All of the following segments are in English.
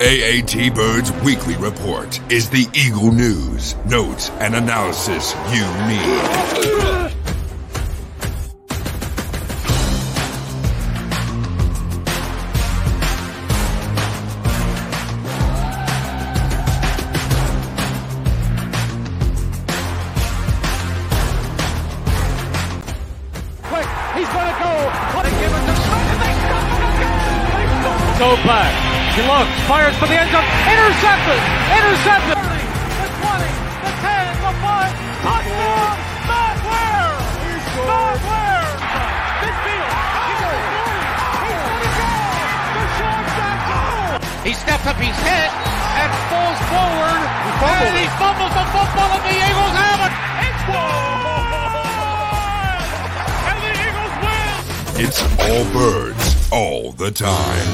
AAT Birds Weekly Report is the Eagle news, notes, and analysis you need. For the end zone. Intercepted. Intercepted. 30, the 20, the 10, the 5. Touchdown. Matt Ware. Matt Ware. Midfield. He's at the 40. He's going to go. DeSean Jackson. He steps up his head and falls forward. and he fumbles the football and the Eagles have it. It's one. And the Eagles win. It's all birds, all the time.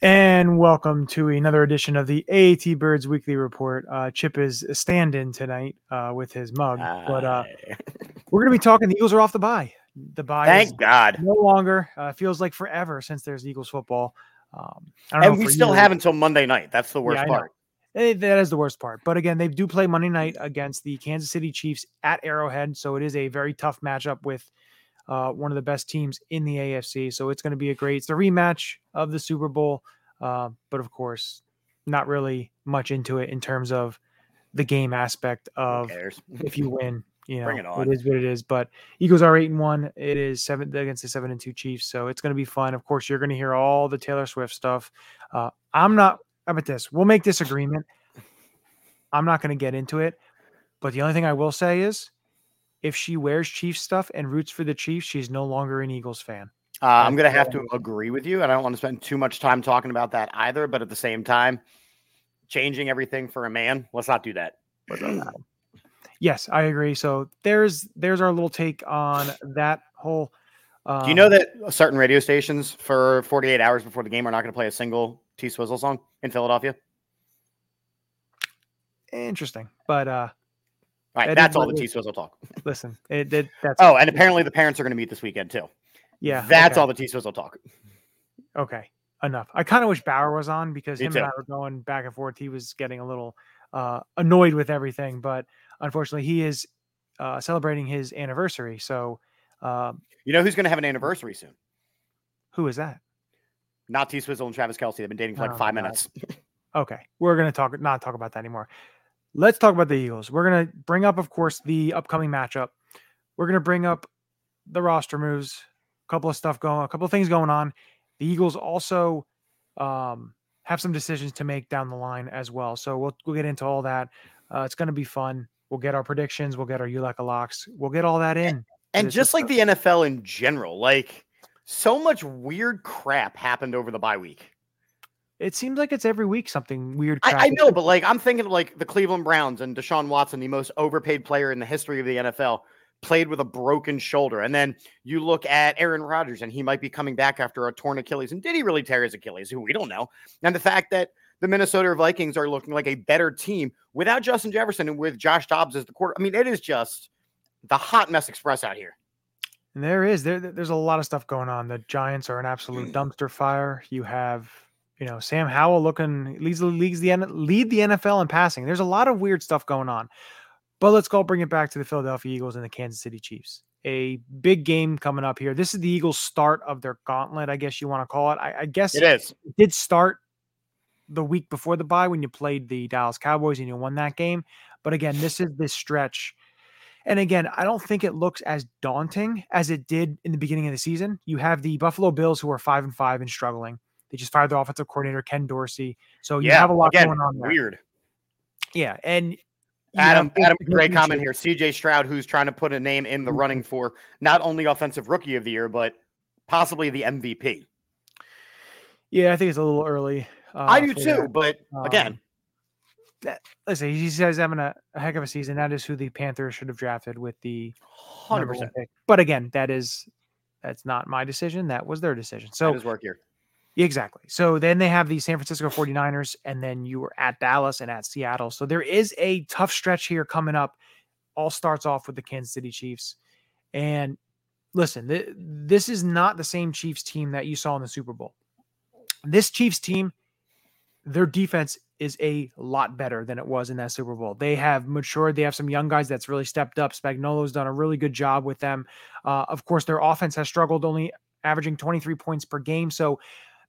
And welcome to another edition of the AAT Birds Weekly Report. Uh, Chip is a stand-in tonight uh, with his mug, but uh, we're going to be talking. The Eagles are off the bye. The bye is Thank God. no longer uh, feels like forever since there's Eagles football. Um, I don't know And we still you. have until Monday night. That's the worst know. part. Eh, that is the worst part. But again, they do play Monday night against the Kansas City Chiefs at Arrowhead, so it is a very tough matchup with uh, one of the best teams in the AFC. So it's going to be a great. It's the rematch of the Super Bowl, uh, but of course, not really much into it in terms of the game aspect of if you win. You know, Bring it on. it is what it is. But Eagles are eight and one. It is seven against the seven and two Chiefs, so it's going to be fun. Of course, you're going to hear all the Taylor Swift stuff. Uh, I'm not. How about this? We'll make this agreement. I'm not going to get into it, but the only thing I will say is, if she wears Chiefs stuff and roots for the Chiefs, she's no longer an Eagles fan. Uh, I'm going to have to agree with you. And I don't want to spend too much time talking about that either. But at the same time, changing everything for a man, let's not do that. Yes, I agree. So there's there's our little take on that whole. Um, do you know that certain radio stations for 48 hours before the game are not going to play a single T Swizzle song in Philadelphia? Interesting, but uh, All right, That that's all the T. Swizzle talk. listen, it, it that's Oh, and apparently the parents are going to meet this weekend too. yeah, that's okay. all the T Swizzle talk. Okay, enough. I kind of wish Bauer was on because Me him too. and I were going back and forth. He was getting a little uh, annoyed with everything, but unfortunately, he is uh, celebrating his anniversary. So, um, You know who's going to have an anniversary soon? who is that? Not T Swizzle and Travis Kelce. They've been dating for like Oh, five God. minutes. Okay, we're gonna talk not talk about that anymore. Let's talk about the Eagles. We're gonna bring up, of course, the upcoming matchup. We're gonna bring up the roster moves, a couple of stuff going, a couple of things going on. The Eagles also um, have some decisions to make down the line as well. So we'll we'll get into all that. Uh, it's gonna be fun. We'll get our predictions. We'll get our Ulecka locks. We'll get all that in. And this just like the NFL in general, like so much weird crap happened over the bye week. It seems like it's every week something weird. I, I know, but like I'm thinking of like the Cleveland Browns and Deshaun Watson, the most overpaid player in the history of the NFL, played with a broken shoulder. And then you look at Aaron Rodgers, and he might be coming back after a torn Achilles. And did he really tear his Achilles? Who we don't know. And the fact that the Minnesota Vikings are looking like a better team without Justin Jefferson and with Josh Dobbs as the quarter. I mean, it is just the hot mess express out here. And there is there. there- There's a lot of stuff going on. The Giants are an absolute dumpster fire. You have, you know, Sam Howell looking leads the leads the lead the NFL in passing. There's a lot of weird stuff going on. But let's go bring it back to the Philadelphia Eagles and the Kansas City Chiefs. A big game coming up here. This is the Eagles' start of their gauntlet, I guess you want to call it. I, I guess It is. it did start the week before the bye when you played the Dallas Cowboys and you won that game. But again, this is this stretch. And again, I don't think it looks as daunting as it did in the beginning of the season. You have the Buffalo Bills who are five and five and struggling. They just fired their offensive coordinator, Ken Dorsey. So you yeah, have a lot again, going on there. Weird. Yeah. And Adam, big Adam, great comment here. CJ Stroud, who's trying to put a name in the running for not only offensive rookie of the year, but possibly the MVP. Yeah, I think it's a little early. Uh, I do too, that. but again, Um, that, listen, he says having a, a heck of a season. That is who the Panthers should have drafted with the hundred percent. But again, that is that's not my decision. That was their decision. So That is work here. Exactly. So then they have the San Francisco 49ers, and then you were at Dallas and at Seattle. So there is a tough stretch here coming up. All starts off with the Kansas City Chiefs. And listen, th- this is not the same Chiefs team that you saw in the Super Bowl. This Chiefs team, their defense is a lot better than it was in that Super Bowl. They have matured. They have some young guys that's really stepped up. Spagnuolo's done a really good job with them. Uh, of course, their offense has struggled, only averaging 23 points per game. So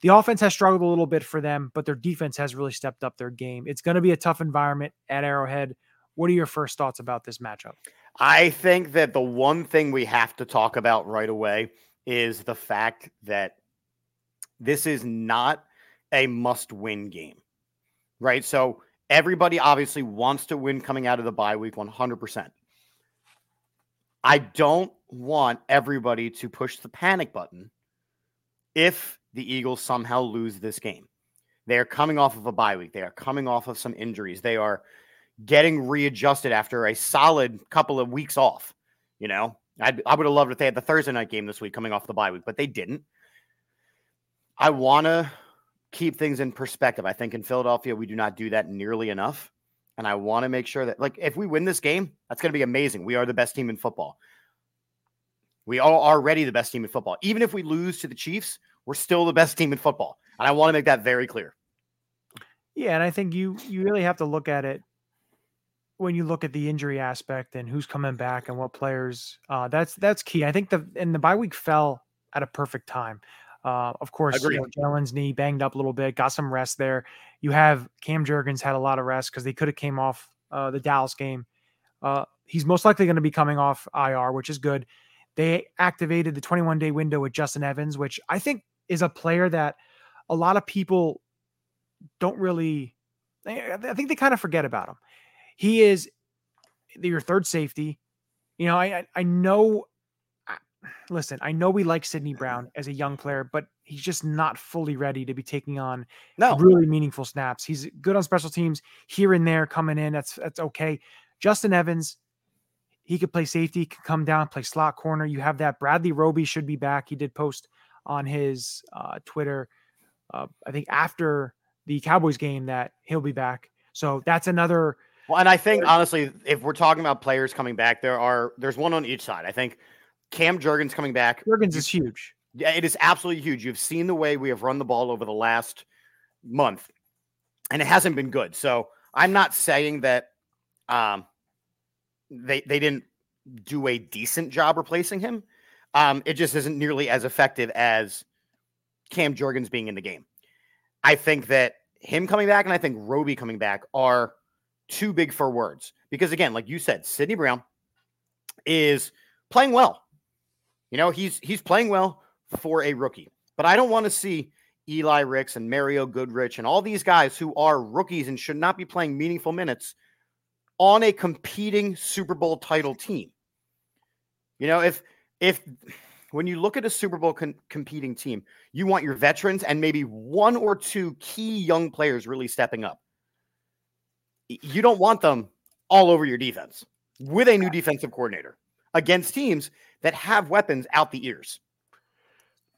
the offense has struggled a little bit for them, but their defense has really stepped up their game. It's going to be a tough environment at Arrowhead. What are your first thoughts about this matchup? I think that the one thing we have to talk about right away is the fact that this is not a must win game, right? So everybody obviously wants to win coming out of the bye week 100%. I don't want everybody to push the panic button if the Eagles somehow lose this game. They are coming off of a bye week. They are coming off of some injuries. They are getting readjusted after a solid couple of weeks off. You know, I'd, I would have loved if they had the Thursday night game this week coming off the bye week, but they didn't. I want to keep things in perspective. I think in Philadelphia, we do not do that nearly enough. And I want to make sure that, like, if we win this game, that's going to be amazing. We are the best team in football. We are already the best team in football. Even if we lose to the Chiefs, we're still the best team in football. And I want to make that very clear. Yeah, and I think you you really have to look at it when you look at the injury aspect and who's coming back and what players. Uh, that's that's key. I think the and the bye week fell at a perfect time. Uh, of course, you know, Jalen's knee banged up a little bit, got some rest there. You have Cam Jurgens had a lot of rest because they could have came off uh, the Dallas game. Uh, he's most likely going to be coming off IR, which is good. They activated the 21 day window with Justin Evans, which I think is a player that a lot of people don't really. Eh, I think they kind of forget about him. He is your third safety. You know, I I know listen, I know we like Sydney Brown as a young player, but he's just not fully ready to be taking on no. really meaningful snaps. He's good on special teams here and there coming in. That's that's okay. Justin Evans, he could play safety, could come down, play slot corner. You have that. Bradley Roby should be back. He did post on his uh, Twitter, uh, I think after the Cowboys game that he'll be back. So that's another. Well, and I think honestly, if we're talking about players coming back, there are there's one on each side. I think Cam Jurgens coming back. Jurgens is huge. Yeah, it is absolutely huge. You've seen the way we have run the ball over the last month, and it hasn't been good. So I'm not saying that um, they they didn't do a decent job replacing him. Um, it just isn't nearly as effective as Cam Jurgens being in the game. I think that him coming back and I think Roby coming back are too big for words because again, like you said, Sydney Brown is playing well. You know, he's he's playing well for a rookie. But I don't want to see Eli Ricks and Mario Goodrich and all these guys who are rookies and should not be playing meaningful minutes on a competing Super Bowl title team. You know, if if when you look at a Super Bowl con- competing team, you want your veterans and maybe one or two key young players really stepping up. You don't want them all over your defense with a new defensive coordinator against teams that have weapons out the ears.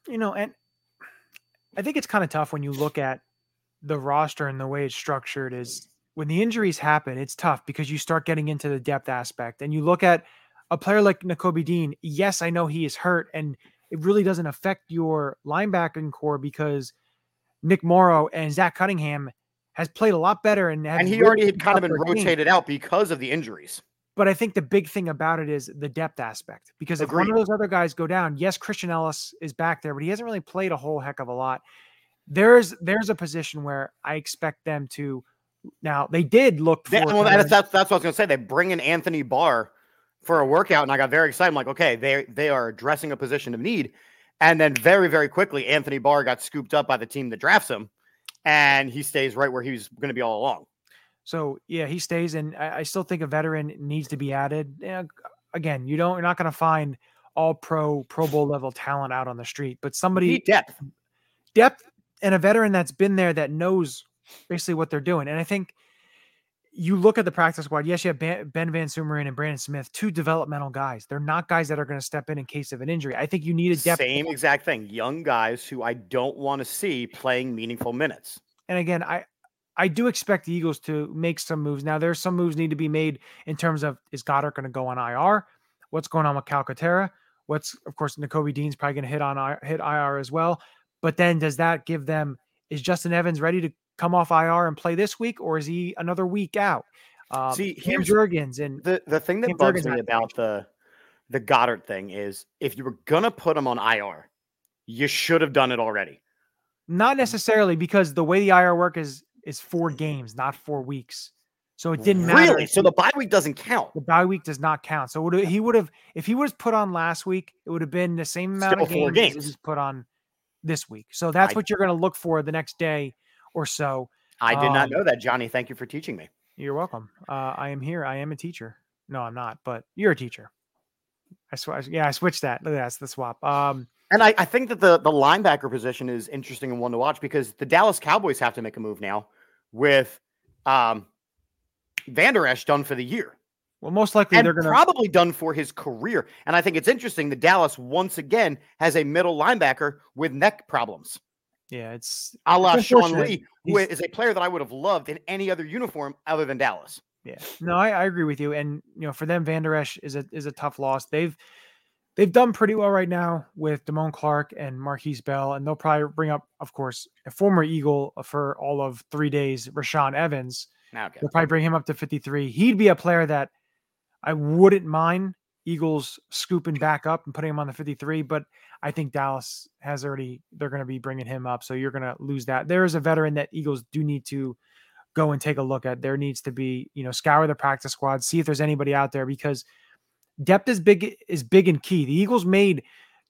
You know, and I think it's kind of tough when you look at the roster and the way it's structured is when the injuries happen, it's tough because you start getting into the depth aspect and you look at a player like Nakobe Dean. Yes, I know he is hurt and it really doesn't affect your linebacking core because Nick Morrow and Zach Cunningham has played a lot better and and he already had kind of been rotated out because of the injuries. But I think the big thing about it is the depth aspect because if one of those other guys go down, yes, Christian Ellis is back there, but he hasn't really played a whole heck of a lot. There's there's a position where I expect them to. Now they did look. For well, that's, that's that's what I was going to say. They bring in Anthony Barr for a workout, and I got very excited. I'm like, okay, they they are addressing a position of need, and then very very quickly, Anthony Barr got scooped up by the team that drafts him, and he stays right where he was going to be all along. So yeah, he stays, and I, I still think a veteran needs to be added. Yeah, again, you don't, you're not going to find all pro, Pro Bowl level talent out on the street, but somebody depth, depth, and a veteran that's been there that knows basically what they're doing. And I think you look at the practice squad. Yes, you have Ben, VanSumeren and Brandon Smith, two developmental guys. They're not guys that are going to step in in case of an injury. I think you need a depth. Same exact thing. Young guys who I don't want to see playing meaningful minutes. And again, I I do expect the Eagles to make some moves. Now, there's some moves need to be made in terms of is Goedert going to go on IR? What's going on with Calcaterra? What's of course Nakobe Dean's probably going to hit on hit IR as well. But then does that give them is Justin Evans ready to come off IR and play this week, or is he another week out? Um, See, Cam here's- Jurgens and The the thing that Cam bugs Jurgens me about the the Goedert thing is if you were gonna put him on IR, you should have done it already. not necessarily because the way the IR work is is four games, not four weeks. So it didn't matter. Really? So the bye week doesn't count. the bye week does not count. So would he would have if he was put on last week, it would have been the same amount Still of four games, as games. he's put on this week. So that's I- what you're going to look for the next day or so. I did not Um, know that, Johnny. Thank you for teaching me. You're welcome. Uh, I am here. I am a teacher. No, I'm not, but you're a teacher. I sw- yeah, I switched that. Look at that, that's the swap. Um, And I, I think that the the linebacker position is interesting and one to watch because the Dallas Cowboys have to make a move now with um Vander Esch done for the year. well, most likely and they're going to probably done for his career. And I think it's interesting that Dallas once again has a middle linebacker with neck problems, yeah, it's a la It's Sean. Lee, who He's- is a player that I would have loved in any other uniform other than Dallas. Yeah, no, I, I agree with you. And you know, for them, Vander Esch is a is a tough loss. They've they've done pretty well right now with Damone Clark and Markquese Bell, and they'll probably bring up, of course, a former Eagle for all of three days, Rashaan Evans. Okay. They'll probably bring him up to 53. He'd be a player that I wouldn't mind Eagles scooping back up and putting him on the 53, but I think Dallas has already, they're going to be bringing him up. So you're going to lose that. There is a veteran that Eagles do need to go and take a look at. There needs to be, you know, scour the practice squad, see if there's anybody out there because depth is big, is big and key. The Eagles made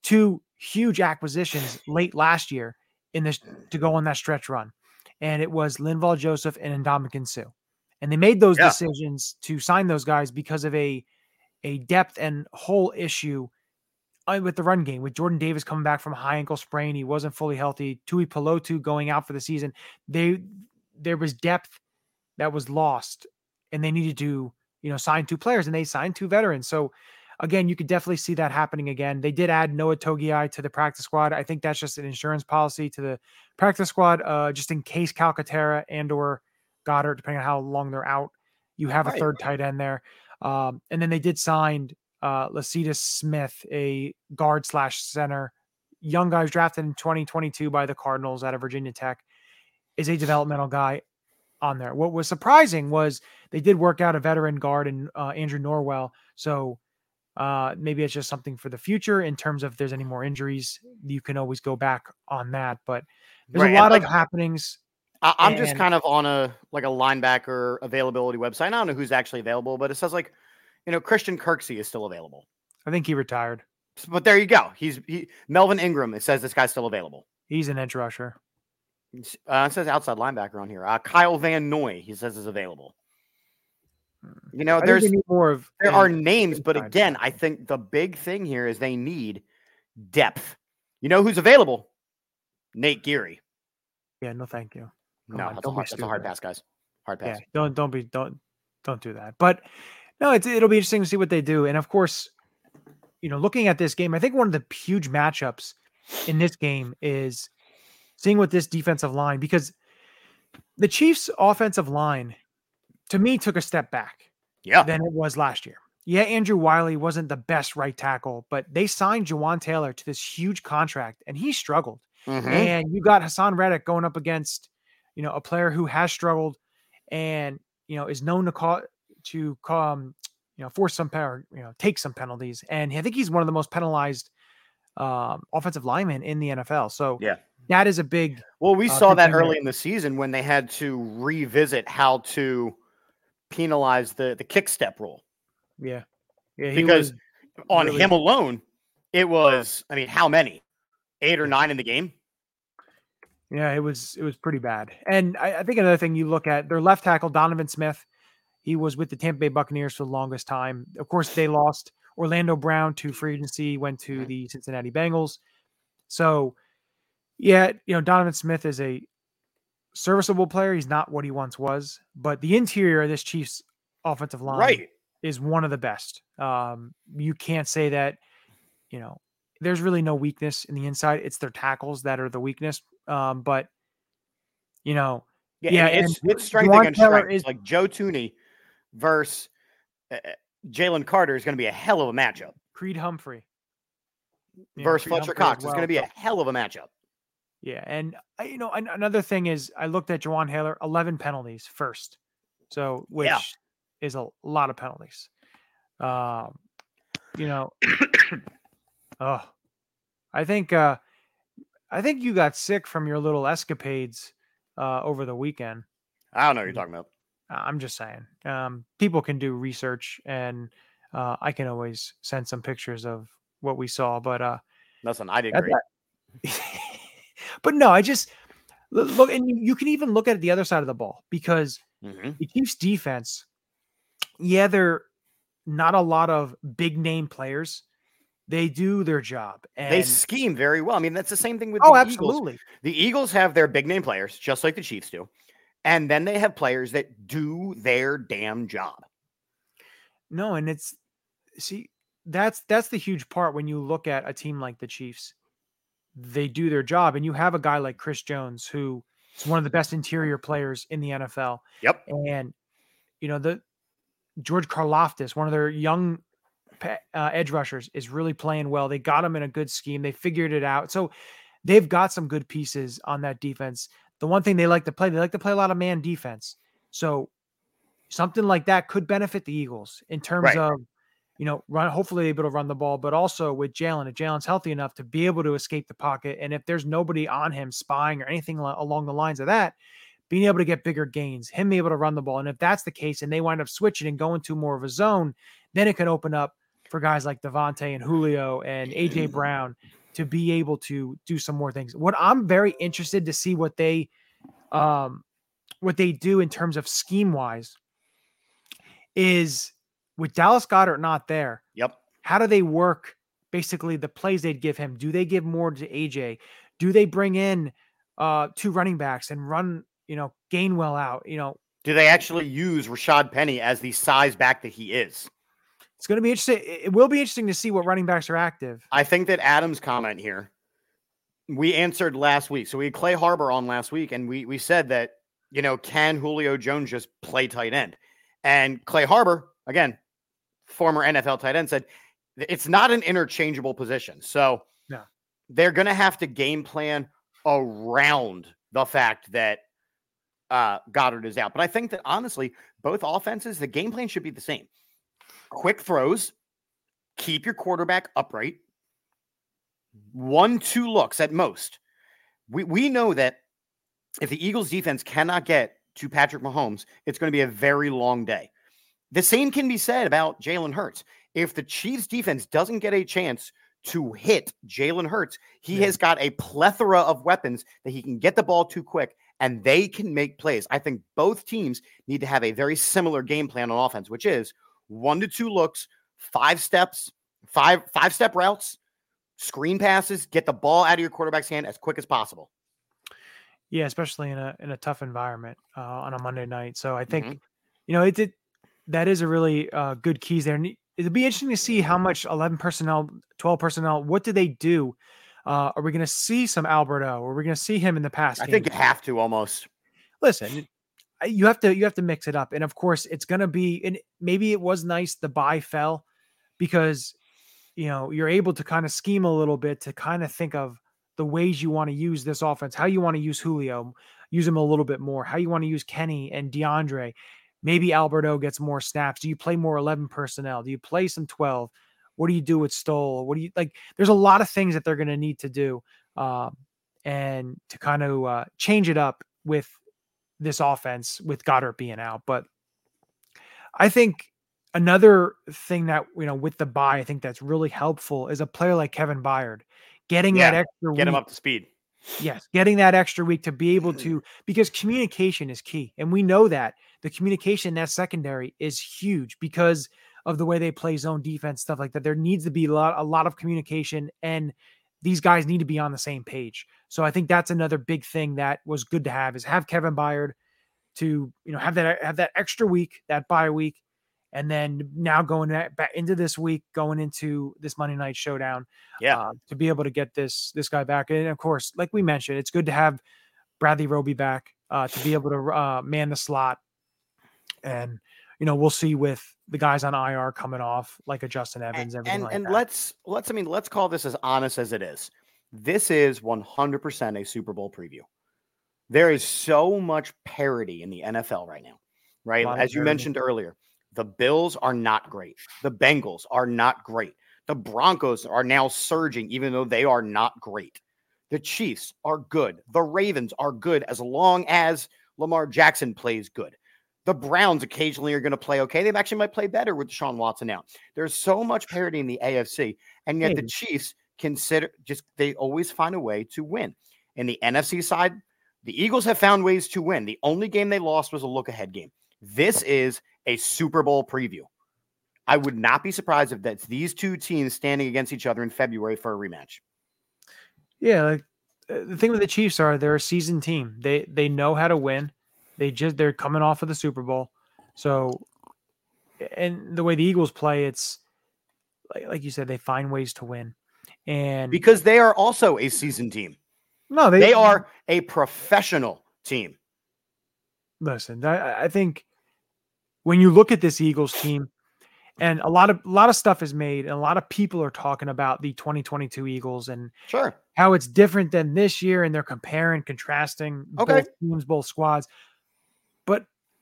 two huge acquisitions late last year in this to go on that stretch run. And it was Linval Joseph and Ndamukong Suh. And they made those Yeah. decisions to sign those guys because of a a depth and whole issue uh, with the run game, with Jordan Davis coming back from a high ankle sprain, he wasn't fully healthy. Tuipulotu going out for the season. They there was depth that was lost, and they needed to you know sign two players, and they signed two veterans. So again, you could definitely see that happening again. They did add Noah Togiai to the practice squad. I think that's just an insurance policy to the practice squad, uh, just in case Calcaterra and or Goedert, depending on how long they're out, you have a Right. third tight end there. Um, and then they did sign uh, Lecitus Smith, a guard slash center, young guy who's drafted in 2022 by the Cardinals out of Virginia Tech, is a developmental guy on there. What was surprising was they did work out a veteran guard in uh, Andrew Norwell. So uh, maybe it's just something for the future in terms of if there's any more injuries, you can always go back on that. But there's Right, a lot like, of happenings. I, I'm just kind of on a like a linebacker availability website. I don't know who's actually available, but it says like, you know, Christian Kirksey is still available. I think he retired. But there you go. He's he, Melvin Ingram. It says this guy's still available. He's an edge rusher. Uh, it says outside linebacker on here. Uh, Kyle Van Noy. He says is available. You know, I there's more of there are names, but again, I think the big thing here is they need depth. You know who's available? Nate Gerry. Yeah, no, thank you. Come No, on, that's, a hard, that's a hard pass, guys. Hard Yeah, pass. don't don't be don't don't do that. But no, it's it'll be interesting to see what they do. And of course, you know, looking at this game, I think one of the huge matchups in this game is seeing what this defensive line because the Chiefs' offensive line to me took a step back Yeah. than it was last year. Yeah, Andrew Wylie wasn't the best right tackle, but they signed Jawaan Taylor to this huge contract and he struggled. Mhm. And you got Haason Reddick going up against, you know, a player who has struggled and, you know, is known to call to um, you know, force some power, you know, take some penalties. And I think he's one of the most penalized um offensive linemen in the NFL. So Yeah. that is a big Well, we uh, saw that there. early in the season when they had to revisit how to penalize the the kick step rule yeah. Yeah, because on really- him alone, it was. I mean, how many? Eight or nine in the game. Yeah, it was it was pretty bad. And I, I think another thing you look at their left tackle Donovan Smith, he was with the Tampa Bay Buccaneers for the longest time. Of course, they lost Orlando Brown to free agency, went to the Cincinnati Bengals. So, yeah, you know Donovan Smith is a serviceable player. He's not what he once was, but the interior of this Chiefs offensive line Right. is one of the best. Um, you can't say that, you know, there's really no weakness in the inside. It's their tackles that are the weakness. Um, but you know, Yeah, Yeah, it's it's strength Jawaan against Taylor strength. is- like Joe Thuney versus uh, Jalen Carter is going to be a hell of a matchup. Creed Humphrey you know, versus Creed Fletcher Humphrey Cox is going to be a hell of a matchup. Yeah, and uh, you know an- another thing is I looked at Jawaan Haler, eleven penalties first, so which Yeah. is a lot of penalties. Um, you know, oh, I think uh, I think you got sick from your little escapades uh, over the weekend. I don't know what you're talking about. I'm just saying, um, people can do research, and uh, I can always send some pictures of what we saw. But uh, Listen, I did great. but no, I just look, and you, can even look at the other side of the ball because Mhm. the Chiefs defense, yeah, they're not a lot of big name players. They do their job. And They scheme very well. I mean, that's the same thing with oh, the Eagles. absolutely. The Eagles have their big name players, just like the Chiefs do. And then they have players that do their damn job. No, and it's see that's that's the huge part when you look at a team like the Chiefs. They do their job, and you have a guy like Chris Jones, who is one of the best interior players in the NFL. Yep. And you know the George Karlaftis, one of their young uh, edge rushers, is really playing well. They got him in a good scheme. They figured it out. So they've got some good pieces on that defense. The one thing they like to play, they like to play a lot of man defense. So something like that could benefit the Eagles in terms Right. of, you know, run. Hopefully, able to run the ball, but also with Jalen, if Jalen's healthy enough to be able to escape the pocket, and if there's nobody on him spying or anything along the lines of that, being able to get bigger gains, him being able to run the ball, and if that's the case, and they wind up switching and going to more of a zone, then it can open up for guys like DeVonta and Julio and AJ Brown to be able to do some more things. What I'm very interested to see what they um what they do in terms of scheme wise is with Dallas Goedert not there, Yep. how do they work basically the plays they'd give him? Do they give more to AJ? Do they bring in uh two running backs and run, you know, Gainwell out? You know, Do they actually use Rashaad Penny as the size back that he is? It's going to be interesting. It will be interesting to see what running backs are active. I think that Adam's comment here, we answered last week. So we had Clay Harbor on last week, and we we said that, you know, can Julio Jones just play tight end? And Clay Harbor, again, former NFL tight end, said it's not an interchangeable position. So No. they're gonna have to game plan around the fact that uh, Goedert is out. But I think that honestly, both offenses, the game plan should be the same. Quick throws, keep your quarterback upright, one, two looks at most. We we know that if the Eagles defense cannot get to Patrick Mahomes, it's going to be a very long day. The same can be said about Jalen Hurts. If the Chiefs defense doesn't get a chance to hit Jalen Hurts, he Yeah. has got a plethora of weapons that he can get the ball too quick and they can make plays. I think both teams need to have a very similar game plan on offense, which is one to two looks, five steps, five five step routes, screen passes, get the ball out of your quarterback's hand as quick as possible. Yeah, especially in a in a tough environment uh, on a Monday night. So I think Mhm. you know it did that is a really uh, good keys there. And it- it'll be interesting to see how much eleven personnel, twelve personnel, what do they do? Uh, are we going to see some Alberto? Are we going to see him in the past? I think you have to almost. listen you have to you have to mix it up and of course it's to be and maybe it was nice the bye fell because you know you're able to kind of scheme a little bit to kind of think of the ways you want to use this offense how you want to use julio use him a little bit more how you want to use kenny and deandre. Maybe alberto gets more snaps. Do you play more 11 personnel? Do you play some 12 what do you do with stoll? What do you like there's a lot of things that they're going to need to do um, and to kind of uh, change it up with this offense with Goedert being out. But I think another thing that you know with the bye, I think that's really helpful is a player like Kevin Byard getting that extra Get him up to speed. Yes, getting that extra week to be able to because communication is key, and we know that the communication in that secondary is huge because of the way they play zone defense, stuff like that. There needs to be a lot, a lot of communication, and these guys need to be on the same page. So I think that's another big thing that was good to have is have Kevin Byard to you know have that have that extra week, that bye week, and then now going back into this week, going into this Monday night showdown Yeah. uh, to be able to get this this guy back. And of course, like we mentioned, it's good to have Bradley Roby back uh, to be able to uh, man the slot. And you know, we'll see with the guys on IR coming off, like a Justin Evans, everything and like and that. let's let's I mean let's call this as honest as it is. this is 100% a Super Bowl preview. There is so much parity in the NFL right now, right? As you mentioned earlier, the Bills are not great. The Bengals are not great. The Broncos are now surging, even though they are not great. The Chiefs are good. The Ravens are good as long as Lamar Jackson plays good. The Browns occasionally are going to play okay. They actually might play better with Deshaun Watson now. There's so much parity in the AFC, and yet the Chiefs consider just they always find a way to win. In the NFC side, the Eagles have found ways to win. The only game they lost was a look ahead game. This is a Super Bowl preview. I would not be surprised if that's these two teams standing against each other in February for a rematch. Yeah, like uh, the thing with the Chiefs are they're a seasoned team. They they know how to win. They just they're coming off of the Super Bowl. So and the way the Eagles play, it's like, like you said, they find ways to win. And Because they are also a season team. no, they, They are a professional team. listen, I, I think when you look at this Eagles team, and a lot of a lot of stuff is made, and a lot of people are talking about the 2022 Eagles and Sure. how it's different than this year, and they're comparing, contrasting Okay. both teams, both squads.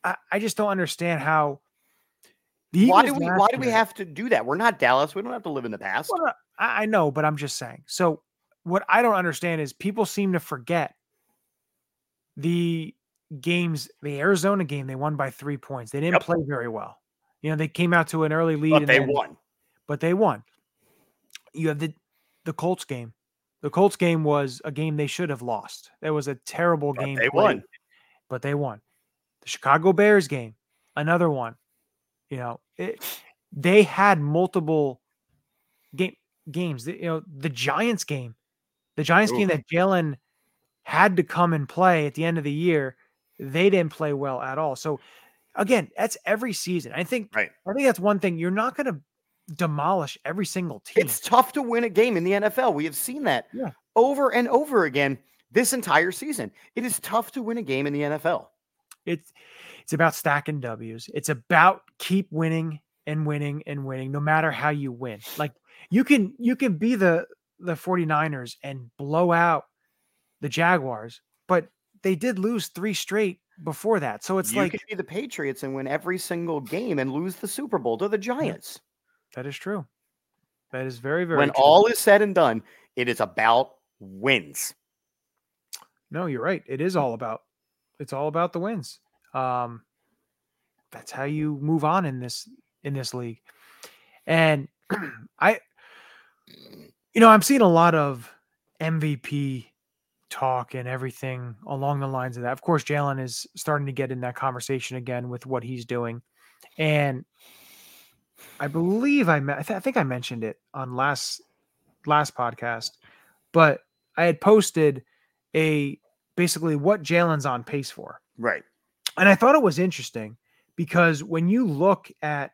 I, I just don't understand how Why do we why do we year- have to do that? We're not Dallas. We don't have to live in the past. Well, I, I know, but I'm just saying. So what I don't understand is people seem to forget the games, the Arizona game, they won by three points. They didn't Yep. play very well. You know, they came out to an early lead, But and they then- won. but they won. You have the the Colts game. The Colts game was a game they should have lost. That was a terrible But game. they played, won. but they won. The Chicago Bears game, another one. You know, it, they had multiple game games. The- You know, the Giants game, the Giants game that Jalen had to come and play at the end of the year, they didn't play well at all. So again, that's every season. I think Right. I think that's one thing. You're not going to demolish every single team. It's tough to win a game in the NFL. We have seen that Yeah. over and over again this entire season. It is tough to win a game in the NFL. It's it's about stacking W's. It's about keep winning and winning and winning no matter how you win. Like you can you can be the the 49ers and blow out the Jaguars, but they did lose 3 straight before that. So it's you like could be the Patriots and win every single game and lose the Super Bowl to the Giants. that is true. That is very very when true. all is said and done, it is about wins. No, you're right. It is all about it's all about the wins. Um that's how you move on in this in this league. And I you know, I'm seeing a lot of MVP talk and everything along the lines of that. Of course, Jalen is starting to get in that conversation again with what he's doing. And I believe I, I, th- I think I mentioned it on last last podcast, but I had posted a basically what Jalen's on pace for. Right. And I thought it was interesting because when you look at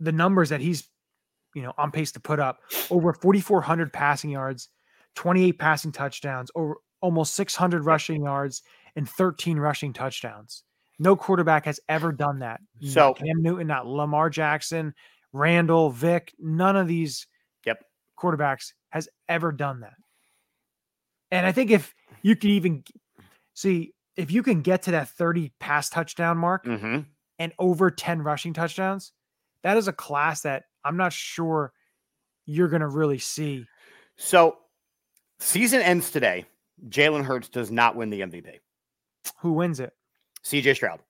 the numbers that he's, you know, on pace to put up over 4,400 passing yards, 28 passing touchdowns, over almost 600 rushing yards, and 13 rushing touchdowns. No quarterback has ever done that. Not So- Cam Newton, not Lamar Jackson, Randall, Vick, none of these Yep. quarterbacks has ever done that. And I think if you can even see if you can get to that 30 pass touchdown mark hmm and over 10 rushing touchdowns, that is a class that I'm not sure you're going to really see. So, season ends today. Jalen Hurts does not win the MVP. Who wins it? CJ Stroud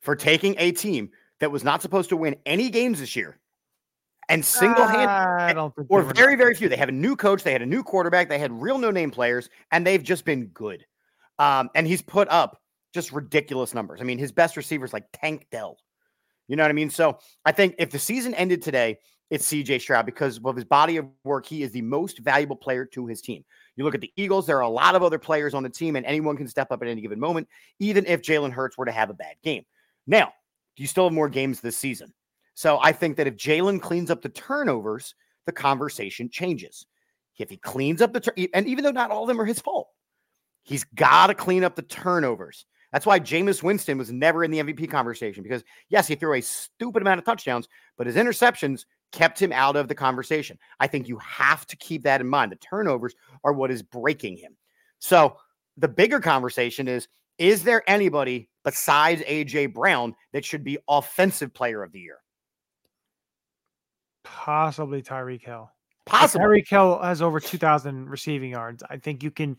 for taking a team that was not supposed to win any games this year and single handed I or very, not- very few. They have a new coach, they had a new quarterback, they had real no name players, and they've just been good. Um, and he's put up just ridiculous numbers. I mean, his best receivers like Tank Dell. You know what I mean? So I think if the season ended today, it's CJ Stroud because of his body of work. He is the most valuable player to his team. You look at the Eagles, there are a lot of other players on the team, and anyone can step up at any given moment, even if Jalen Hurts were to have a bad game. Now, do you still have more games this season. So I think that if Jalen cleans up the turnovers, the conversation changes. If he cleans up the tur- and even though not all of them are his fault, he's got to clean up the turnovers. That's why Jameis Winston was never in the MVP conversation because yes, he threw a stupid amount of touchdowns, but his interceptions kept him out of the conversation. I think you have to keep that in mind. The turnovers are what is breaking him. So the bigger conversation is is there anybody besides AJ Brown that should be offensive player of the year? Possibly Tyreek Hill. Possible. Tyreek Hill has over 2,000 receiving yards. I think you can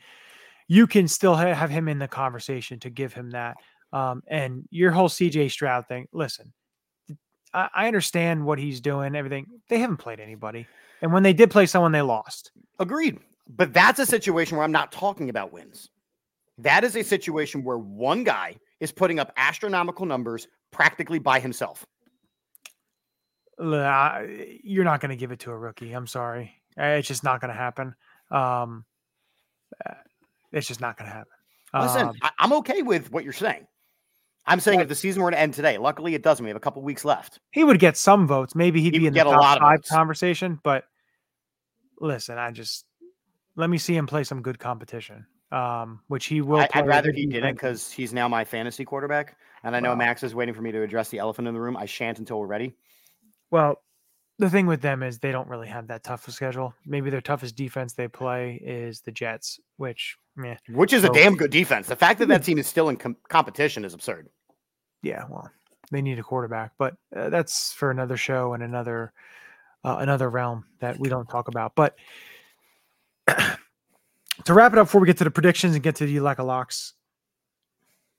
you can still ha- have him in the conversation to give him that. Um, and your whole CJ Stroud thing. Listen, I, I understand what he's doing. Everything they haven't played anybody, and when they did play someone, they lost. Agreed. But that's a situation where I'm not talking about wins. That is a situation where one guy is putting up astronomical numbers practically by himself. Uh, You're not going to give it to a rookie. I'm sorry. Uh, It's just not going to happen. Um, uh, it's just not going to happen. Listen, Um, I'm okay with what you're saying. I'm saying if the season were to end today, luckily it doesn't. We have a couple weeks left. he would get some votes. Maybe he'd He be would in the top lot of five votes. conversation. But listen, I just let me see him play some good competition, um, which he will. I, play I'd rather he didn't because he's now my fantasy quarterback. And I know Wow. Max is waiting for me to address the elephant in the room. I shan't until we're ready. Well, the thing with them is they don't really have that tough a schedule. Maybe their toughest defense they play is the Jets, which, meh, Which is a damn good defense. The fact that that team is still in com- competition is absurd. yeah, well, they need a quarterback, but uh, that's for another show and another uh, another realm that we don't talk about. But to wrap it up, before we get to the predictions and get to the Ulecka locks,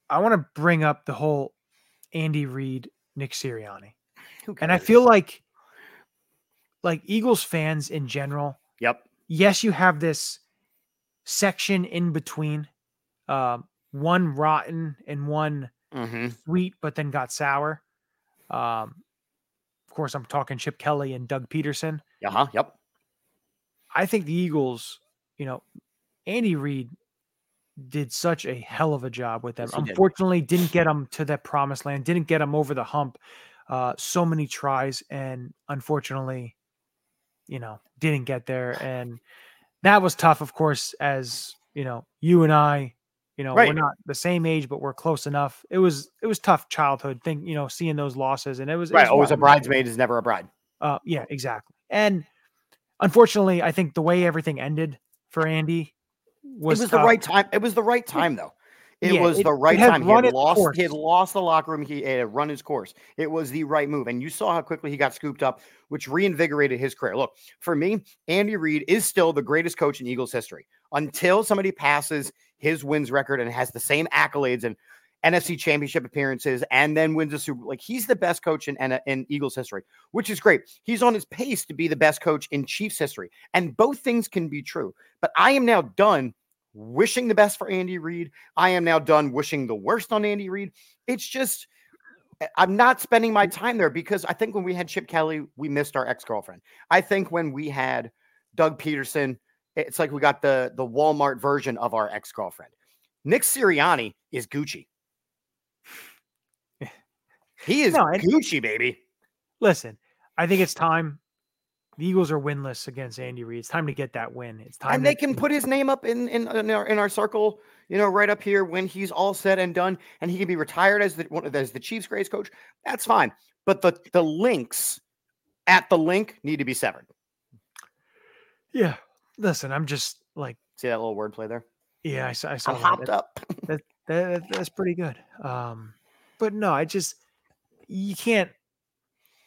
I want to bring up the whole Andy Reid, Nick Sirianni, and I feel like like Eagles fans in general Yep. yes, you have this section in between, um, one rotten and one hmm sweet, but then got sour. Um, of course, I'm talking Chip Kelly and Doug Pederson. Uh huh. Yep. I think the Eagles, you know, Andy Reid did such a hell of a job with them. Yes, he did. Unfortunately, didn't get them to that promised land, didn't get them over the hump. Uh, so many tries, and unfortunately, you know, didn't get there. And that was tough, of course, as you know, you and I, you know, we're not the same age, but we're close enough. It was it was tough childhood thing, you know, seeing those losses, and it was it Right. was Always a bridesmaid is never a bride. Uh, yeah, exactly. And unfortunately, I think the way everything ended for Andy was, it was the right time. It was the right time, though. It Yeah, was it- the right time. He had lost. He had lost the locker room. He had run his course. It was the right move, and you saw how quickly he got scooped up, which reinvigorated his career. Look, for me, Andy Reid is still the greatest coach in Eagles history until somebody passes his wins record and has the same accolades and NFC Championship appearances, and then wins a Super. Like he's the best coach in, in in Eagles history, which is great. He's on his pace to be the best coach in Chiefs history, and both things can be true. But I am now done wishing the best for Andy Reid. I am now done wishing the worst on Andy Reid. It's just I- I'm not spending my time there because I think when we had Chip Kelly, we missed our ex-girlfriend. I think when we had Doug Pederson, it's like we got the the Walmart version of our ex-girlfriend. Nick Sirianni is Gucci. He is No, Gucci, baby. Listen, I think it's time. The Eagles are winless against Andy Reid. It's time to get that win. It's time. And to- they can put his name up in, in in our in our circle, you know, right up here when he's all said and done, and he can be retired as the one as the Chiefs' greatest coach. That's fine. But the the links at the link need to be severed. Yeah. Listen, I'm just like, See that little wordplay there? yeah, I, saw- I saw that. hopped up. that, that that's pretty good. Um, but no, I just you can't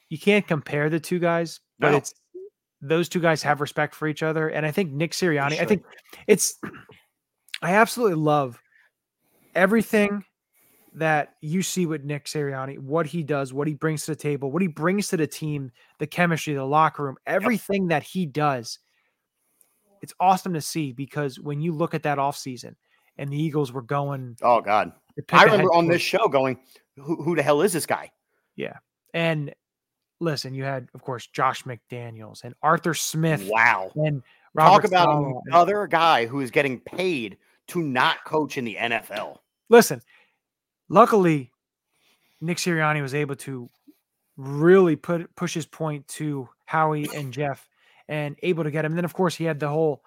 you can't compare the two guys, but No. it's those two guys have respect for each other, and I think Nick Sirianni. I think it's I absolutely love everything that you see with Nick Sirianni, what he does, what he brings to the table, what he brings to the team, the chemistry, the locker room, everything that he does. It's awesome to see because when you look at that offseason and the Eagles were going Oh God. I remember on this show going, who, who the hell is this guy? Yeah. And listen, you had, of course, Josh McDaniels and Arthur Smith Wow. and Talk about Saleh. another guy who is getting paid to not coach in the NFL. Listen, luckily, Nick Sirianni was able to really put push his point to Howie and Jeff and able to get him. And then, of course, he had the whole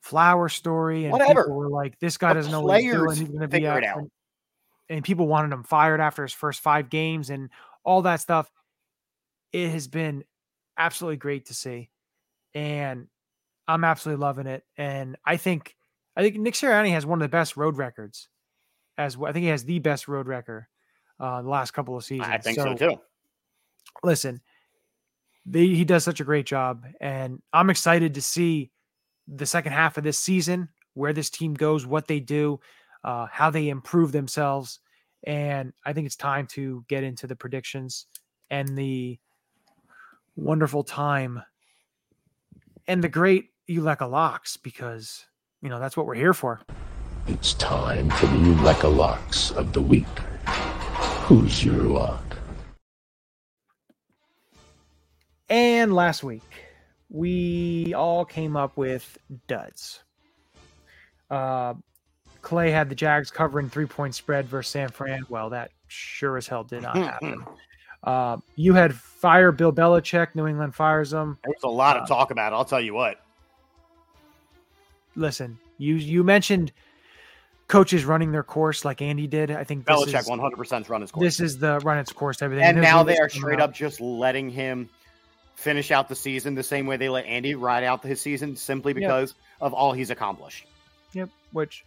flower story, and Whatever. people were like, "This guy The doesn't know what he's doing. He's going to be figure out." it out. And, and people wanted him fired after his first five games and all that stuff. It has been absolutely great to see, and I'm absolutely loving it. And I think I think Nick Sirianni has one of the best road records. As well. I think he has the best road record uh, the last couple of seasons. I think so, too. Listen, they, he does such a great job, and I'm excited to see the second half of this season where this team goes, what they do, uh, how they improve themselves, and I think it's time to get into the predictions and the wonderful time and the great Ulecka locks because you know that's what we're here for. It's time for the Ulecka locks of the week. Who's your lock? And last week, we all came up with duds. Uh, Clay had the Jags covering three point spread versus San Fran. Well, that sure as hell did not happen. uh, you had fire Bill Belichick. New England fires him. There's a lot Uh, of talk about it. I'll tell you what. Listen, you you mentioned coaches running their course like Andy did. I think this Belichick is, 100% run his course. this is the run its course. Everything, and There's now they are straight up just letting him finish out the season the same way they let Andy ride out his season simply because of all he's accomplished. Yep. Which,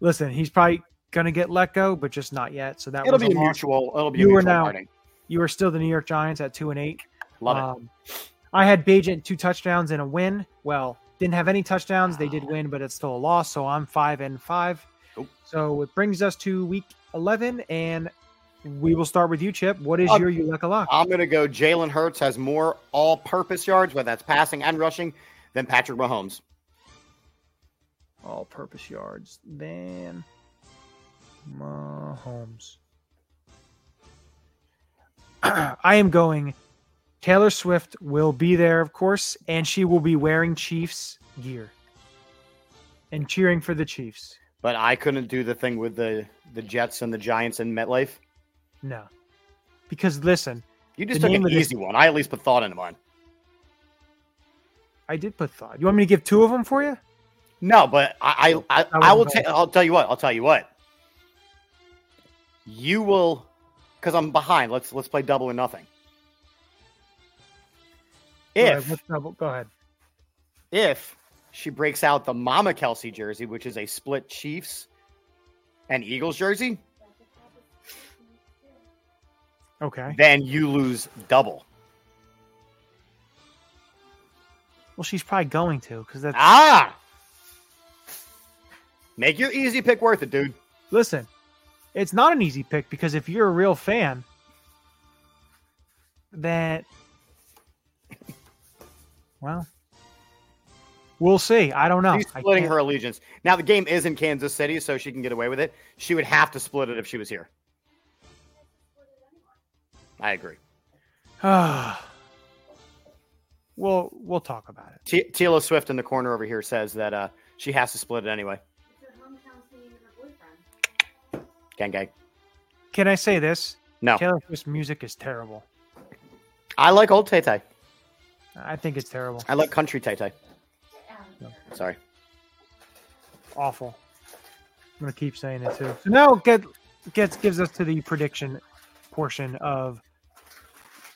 listen, he's probably gonna get let go, but just not yet. So that It'll be a mutual. It'll be You a are now- parting. You are still the New York Giants at two and eight. Love it. Um, I had Bagent two touchdowns and a win. Well, didn't have any touchdowns. They did win, but it's still a loss. So I'm five and five. Oop. So it brings us to week eleven, and we will start with you, Chip. What is Um, your Ulecka lock? I'm going to go. Jalen Hurts has more all-purpose yards, whether that's passing and rushing, than Patrick Mahomes. All-purpose yards than Mahomes. I am going. Taylor Swift will be there, of course, and she will be wearing Chiefs gear and cheering for the Chiefs. But I couldn't do the thing with the the Jets and the Giants in MetLife. No, because listen, You just took an of this- easy one. I at least put thought into mine. I did put thought. You want me to give two of them for you? No, but I I, I, I will. ta- I'll tell you what. I'll tell you what. You will, because I'm behind. Let's let's play double or nothing. If let's double- go ahead. if she breaks out the Mama Kelce jersey, which is a split Chiefs and Eagles jersey, Okay. then you lose double. Well, she's probably going to because that's Ah, make your easy pick worth it, dude. listen. It's not an easy pick because if you're a real fan, that well, we'll see. I don't know. She's splitting her allegiance. Now the game is in Kansas City, so she can get away with it. She would have to split it if she was here. I agree. we'll we'll talk about it. T- Tila Swift in the corner over here says that uh, she has to split it anyway. Gang gang. Can I say this? No, Taylor Swift's music is terrible. I like old Tay Tay. I think it's terrible. I like country Tay Tay. Sorry. Awful. I'm gonna keep saying it too. So now get gets gives us to the prediction portion of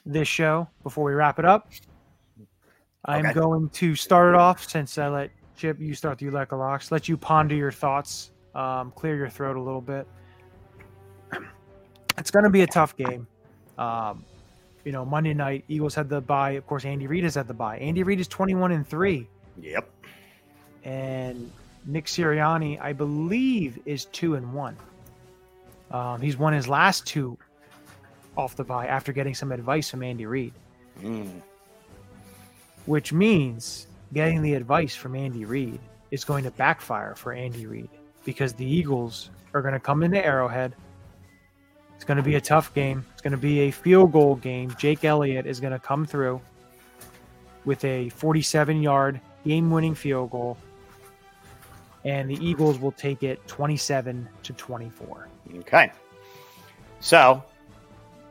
this show before we wrap it up. I'm Okay. going to start it off since I let Chip you start the Ulecka locks. Let you ponder your thoughts, um, clear your throat a little bit. It's going to be a tough game. Um, you know, Monday night Eagles had the bye. Of course, Andy Reid has had the bye. Andy Reid is 21 and three Yep. and Nick Sirianni, I believe, is two and one. Um, he's won his last two off the bye after getting some advice from Andy Reid, Mm. which means getting the advice from Andy Reid is going to backfire for Andy Reid because the Eagles are going to come into Arrowhead. It's going to be a tough game. It's going to be a field goal game. Jake Elliott is going to come through with a 47 yard game winning field goal. And the Eagles will take it 27 to 24. Okay. So,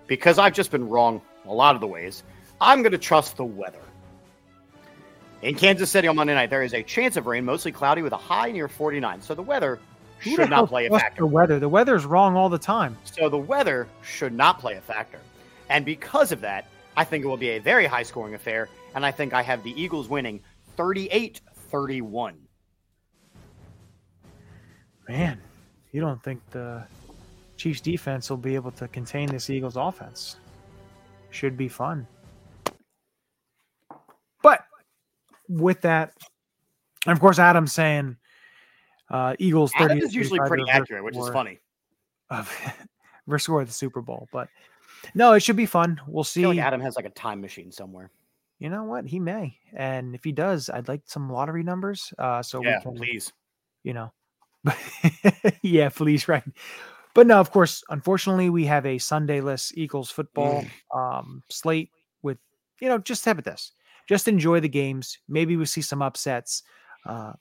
because I've just been wrong a lot of the ways, I'm going to trust the weather. In Kansas City on Monday night, there is a chance of rain, mostly cloudy with a high near 49. So the weather Who should not play a factor. The weather. The weather's wrong all the time. So the weather should not play a factor. And because of that, I think it will be a very high scoring affair and I think I have the Eagles winning 38 31. Man, you don't think the Chiefs defense will be able to contain this Eagles offense? Should be fun. But with that, and of course, Adam's saying uh, Eagles. Adam is usually pretty accurate, which is funny. Of their score at the Super Bowl, but no, it should be fun. We'll see. like Adam has like a time machine somewhere. you know what? He may, and if he does, I'd like some lottery numbers. Uh, so yeah, we can, please. you know, yeah, please, right. But no, of course, unfortunately, we have a Sundayless Eagles football um, slate with, you know, just have it this. Just enjoy the games. Maybe we see some upsets. Uh,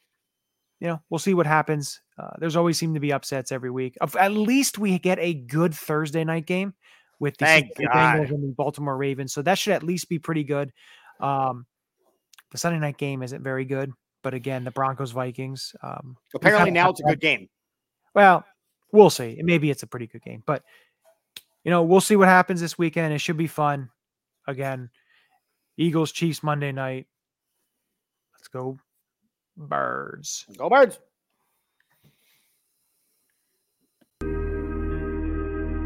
you know, we'll see what happens. Uh, there's always seem to be upsets every week. At least we get a good Thursday night game with the Thank Cincinnati God. Bengals and the Baltimore Ravens. So that should at least be pretty good. Um, the Sunday night game isn't very good, but again, the Broncos Vikings. Um, Apparently now it's a good game. well, we'll see. Maybe it's a pretty good game, but you know, we'll see what happens this weekend. It should be fun. Again, Eagles Chiefs Monday night. Let's go, birds. Go birds.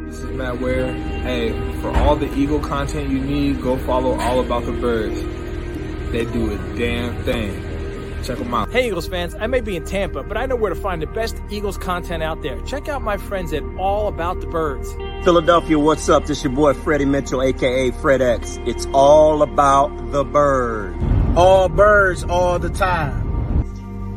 This is Matt Ware. Hey, for all the Eagle content you need, go follow All About the Birds. They do a damn thing. Check them out. Hey, Eagles fans, I may be in Tampa, but I know where to find the best Eagles content out there. Check out my friends at All About the Birds. Philadelphia, what's up? This your boy Freddie Mitchell, aka FredEx. It's all about the bird. All birds all the time.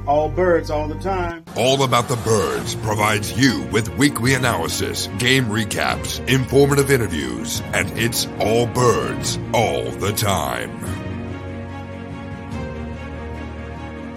All birds all the time. All About the Birds provides you with weekly analysis, game recaps, informative interviews, and it's all birds all the time.